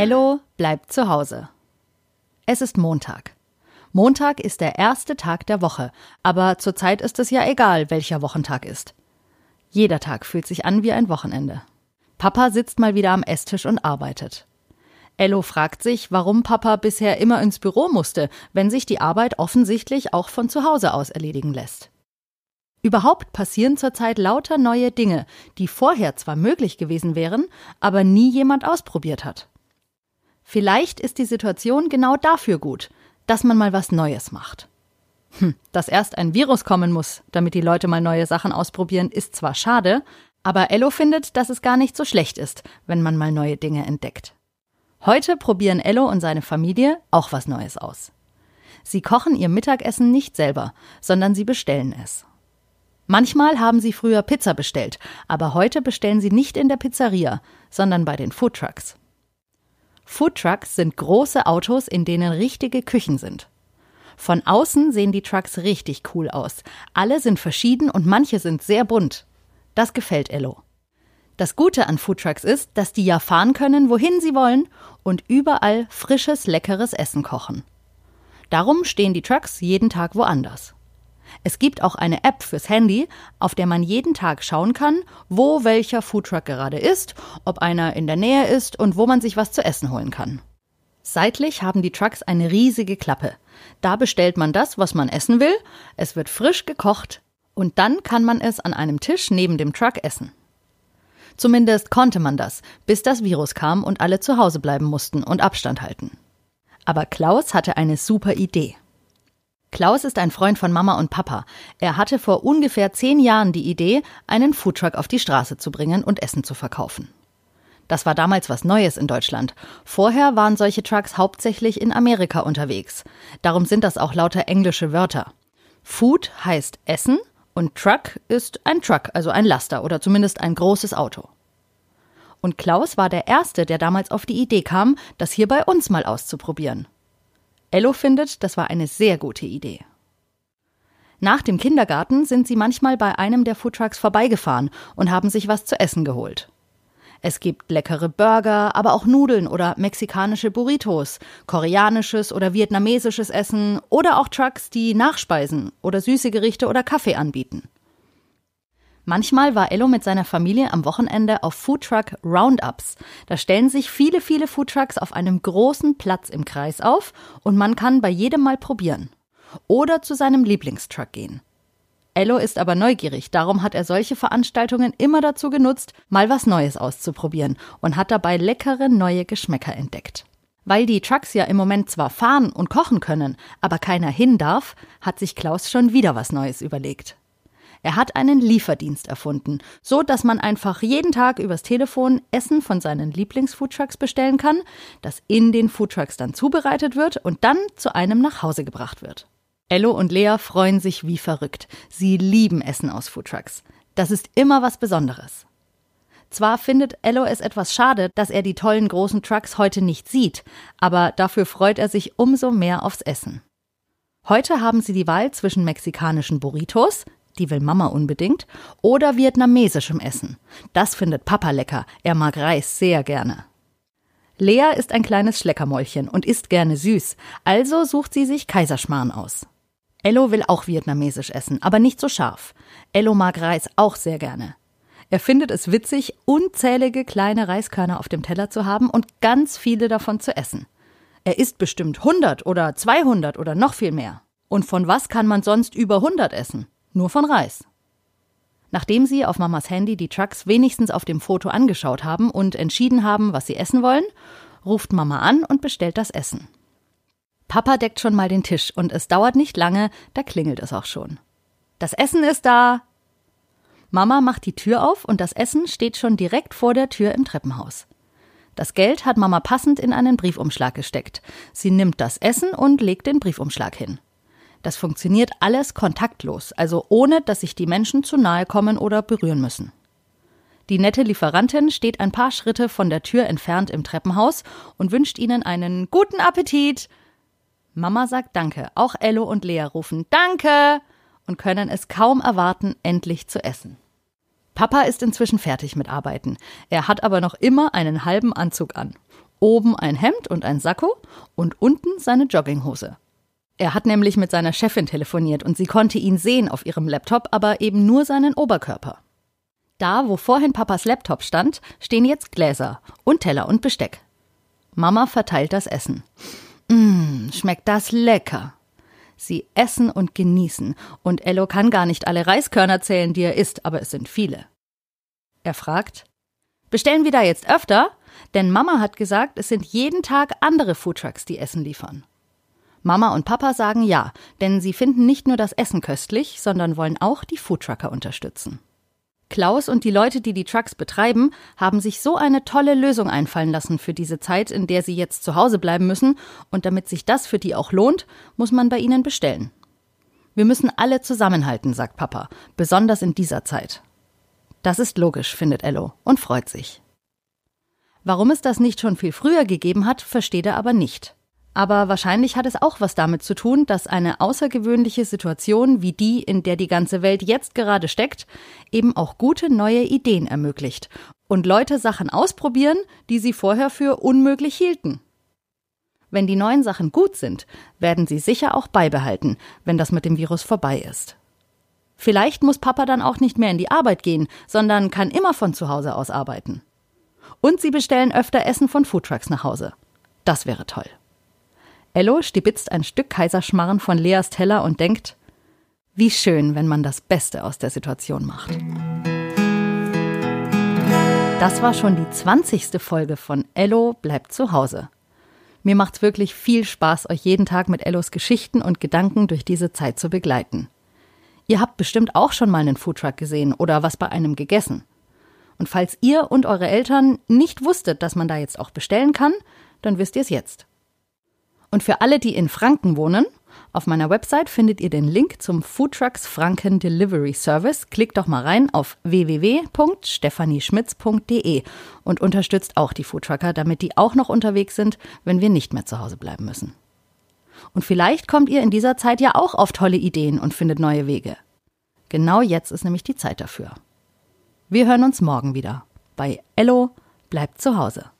Ello bleibt zu Hause. Es ist Montag. Montag ist der erste Tag der Woche, aber zurzeit ist es ja egal, welcher Wochentag ist. Jeder Tag fühlt sich an wie ein Wochenende. Papa sitzt mal wieder am Esstisch und arbeitet. Ello fragt sich, warum Papa bisher immer ins Büro musste, wenn sich die Arbeit offensichtlich auch von zu Hause aus erledigen lässt. Überhaupt passieren zurzeit lauter neue Dinge, die vorher zwar möglich gewesen wären, aber nie jemand ausprobiert hat. Vielleicht ist die Situation genau dafür gut, dass man mal was Neues macht. Hm, dass erst ein Virus kommen muss, damit die Leute mal neue Sachen ausprobieren, ist zwar schade, aber Ello findet, dass es gar nicht so schlecht ist, wenn man mal neue Dinge entdeckt. Heute probieren Ello und seine Familie auch was Neues aus. Sie kochen ihr Mittagessen nicht selber, sondern sie bestellen es. Manchmal haben sie früher Pizza bestellt, aber heute bestellen sie nicht in der Pizzeria, sondern bei den Foodtrucks. Foodtrucks sind große Autos, in denen richtige Küchen sind. Von außen sehen die Trucks richtig cool aus. Alle sind verschieden und manche sind sehr bunt. Das gefällt Ello. Das Gute an Foodtrucks ist, dass die ja fahren können, wohin sie wollen und überall frisches, leckeres Essen kochen. Darum stehen die Trucks jeden Tag woanders. Es gibt auch eine App fürs Handy, auf der man jeden Tag schauen kann, wo welcher Foodtruck gerade ist, ob einer in der Nähe ist und wo man sich was zu essen holen kann. Seitlich haben die Trucks eine riesige Klappe. Da bestellt man das, was man essen will, es wird frisch gekocht und dann kann man es an einem Tisch neben dem Truck essen. Zumindest konnte man das, bis das Virus kam und alle zu Hause bleiben mussten und Abstand halten. Aber Klaus hatte eine super Idee. Klaus ist ein Freund von Mama und Papa. Er hatte vor ungefähr zehn Jahren die Idee, einen Foodtruck auf die Straße zu bringen und Essen zu verkaufen. Das war damals was Neues in Deutschland. Vorher waren solche Trucks hauptsächlich in Amerika unterwegs. Darum sind das auch lauter englische Wörter. Food heißt Essen und Truck ist ein Truck, also ein Laster oder zumindest ein großes Auto. Und Klaus war der Erste, der damals auf die Idee kam, das hier bei uns mal auszuprobieren. Ello findet, das war eine sehr gute Idee. Nach dem Kindergarten sind sie manchmal bei einem der Foodtrucks vorbeigefahren und haben sich was zu essen geholt. Es gibt leckere Burger, aber auch Nudeln oder mexikanische Burritos, koreanisches oder vietnamesisches Essen oder auch Trucks, die Nachspeisen oder süße Gerichte oder Kaffee anbieten. Manchmal war Ello mit seiner Familie am Wochenende auf Foodtruck Roundups. Da stellen sich viele, viele Foodtrucks auf einem großen Platz im Kreis auf und man kann bei jedem mal probieren. Oder zu seinem Lieblingstruck gehen. Ello ist aber neugierig, darum hat er solche Veranstaltungen immer dazu genutzt, mal was Neues auszuprobieren und hat dabei leckere neue Geschmäcker entdeckt. Weil die Trucks ja im Moment zwar fahren und kochen können, aber keiner hin darf, hat sich Klaus schon wieder was Neues überlegt. Er hat einen Lieferdienst erfunden, so dass man einfach jeden Tag übers Telefon Essen von seinen Lieblingsfoodtrucks bestellen kann, das in den Foodtrucks dann zubereitet wird und dann zu einem nach Hause gebracht wird. Ello und Lea freuen sich wie verrückt. Sie lieben Essen aus Foodtrucks. Das ist immer was Besonderes. Zwar findet Ello es etwas schade, dass er die tollen großen Trucks heute nicht sieht, aber dafür freut er sich umso mehr aufs Essen. Heute haben sie die Wahl zwischen mexikanischen Burritos, die will Mama unbedingt, oder vietnamesischem Essen. Das findet Papa lecker, er mag Reis sehr gerne. Lea ist ein kleines Schleckermäulchen und isst gerne süß, also sucht sie sich Kaiserschmarrn aus. Ello will auch vietnamesisch essen, aber nicht so scharf. Ello mag Reis auch sehr gerne. Er findet es witzig, unzählige kleine Reiskörner auf dem Teller zu haben und ganz viele davon zu essen. Er isst bestimmt 100 oder 200 oder noch viel mehr. Und von was kann man sonst über 100 essen? Nur von Reis. Nachdem sie auf Mamas Handy die Trucks wenigstens auf dem Foto angeschaut haben und entschieden haben, was sie essen wollen, ruft Mama an und bestellt das Essen. Papa deckt schon mal den Tisch und es dauert nicht lange, da klingelt es auch schon. Das Essen ist da. Mama macht die Tür auf und das Essen steht schon direkt vor der Tür im Treppenhaus. Das Geld hat Mama passend in einen Briefumschlag gesteckt. Sie nimmt das Essen und legt den Briefumschlag hin. Das funktioniert alles kontaktlos, also ohne, dass sich die Menschen zu nahe kommen oder berühren müssen. Die nette Lieferantin steht ein paar Schritte von der Tür entfernt im Treppenhaus und wünscht ihnen einen guten Appetit. Mama sagt Danke. Auch Ello und Lea rufen Danke und können es kaum erwarten, endlich zu essen. Papa ist inzwischen fertig mit Arbeiten. Er hat aber noch immer einen halben Anzug an. Oben ein Hemd und ein Sakko und unten seine Jogginghose. Er hat nämlich mit seiner Chefin telefoniert und sie konnte ihn sehen auf ihrem Laptop, aber eben nur seinen Oberkörper. Da, wo vorhin Papas Laptop stand, stehen jetzt Gläser und Teller und Besteck. Mama verteilt das Essen. Mmm, schmeckt das lecker. Sie essen und genießen, und Ello kann gar nicht alle Reiskörner zählen, die er isst, aber es sind viele. Er fragt, bestellen wir da jetzt öfter? Denn Mama hat gesagt, es sind jeden Tag andere Foodtrucks, die Essen liefern. Mama und Papa sagen ja, denn sie finden nicht nur das Essen köstlich, sondern wollen auch die Foodtrucker unterstützen. Klaus und die Leute, die die Trucks betreiben, haben sich so eine tolle Lösung einfallen lassen für diese Zeit, in der sie jetzt zu Hause bleiben müssen, und damit sich das für die auch lohnt, muss man bei ihnen bestellen. Wir müssen alle zusammenhalten, sagt Papa, besonders in dieser Zeit. Das ist logisch, findet Ello und freut sich. Warum es das nicht schon viel früher gegeben hat, versteht er aber nicht. Aber wahrscheinlich hat es auch was damit zu tun, dass eine außergewöhnliche Situation wie die, in der die ganze Welt jetzt gerade steckt, eben auch gute neue Ideen ermöglicht und Leute Sachen ausprobieren, die sie vorher für unmöglich hielten. Wenn die neuen Sachen gut sind, werden sie sicher auch beibehalten, wenn das mit dem Virus vorbei ist. Vielleicht muss Papa dann auch nicht mehr in die Arbeit gehen, sondern kann immer von zu Hause aus arbeiten. Und sie bestellen öfter Essen von Foodtrucks nach Hause. Das wäre toll. Ello stibitzt ein Stück Kaiserschmarren von Leas Teller und denkt, wie schön, wenn man das Beste aus der Situation macht. Das war schon die 20. Folge von Ello bleibt zu Hause. Mir macht's wirklich viel Spaß, euch jeden Tag mit Ellos Geschichten und Gedanken durch diese Zeit zu begleiten. Ihr habt bestimmt auch schon mal einen Foodtruck gesehen oder was bei einem gegessen. Und falls ihr und eure Eltern nicht wusstet, dass man da jetzt auch bestellen kann, dann wisst ihr es jetzt. Und für alle, die in Franken wohnen, auf meiner Website findet ihr den Link zum Foodtrucks Franken Delivery Service. Klickt doch mal rein auf www.stephanieschmitz.de und unterstützt auch die Foodtrucker, damit die auch noch unterwegs sind, wenn wir nicht mehr zu Hause bleiben müssen. Und vielleicht kommt ihr in dieser Zeit ja auch auf tolle Ideen und findet neue Wege. Genau jetzt ist nämlich die Zeit dafür. Wir hören uns morgen wieder. Bei Ello bleibt zu Hause.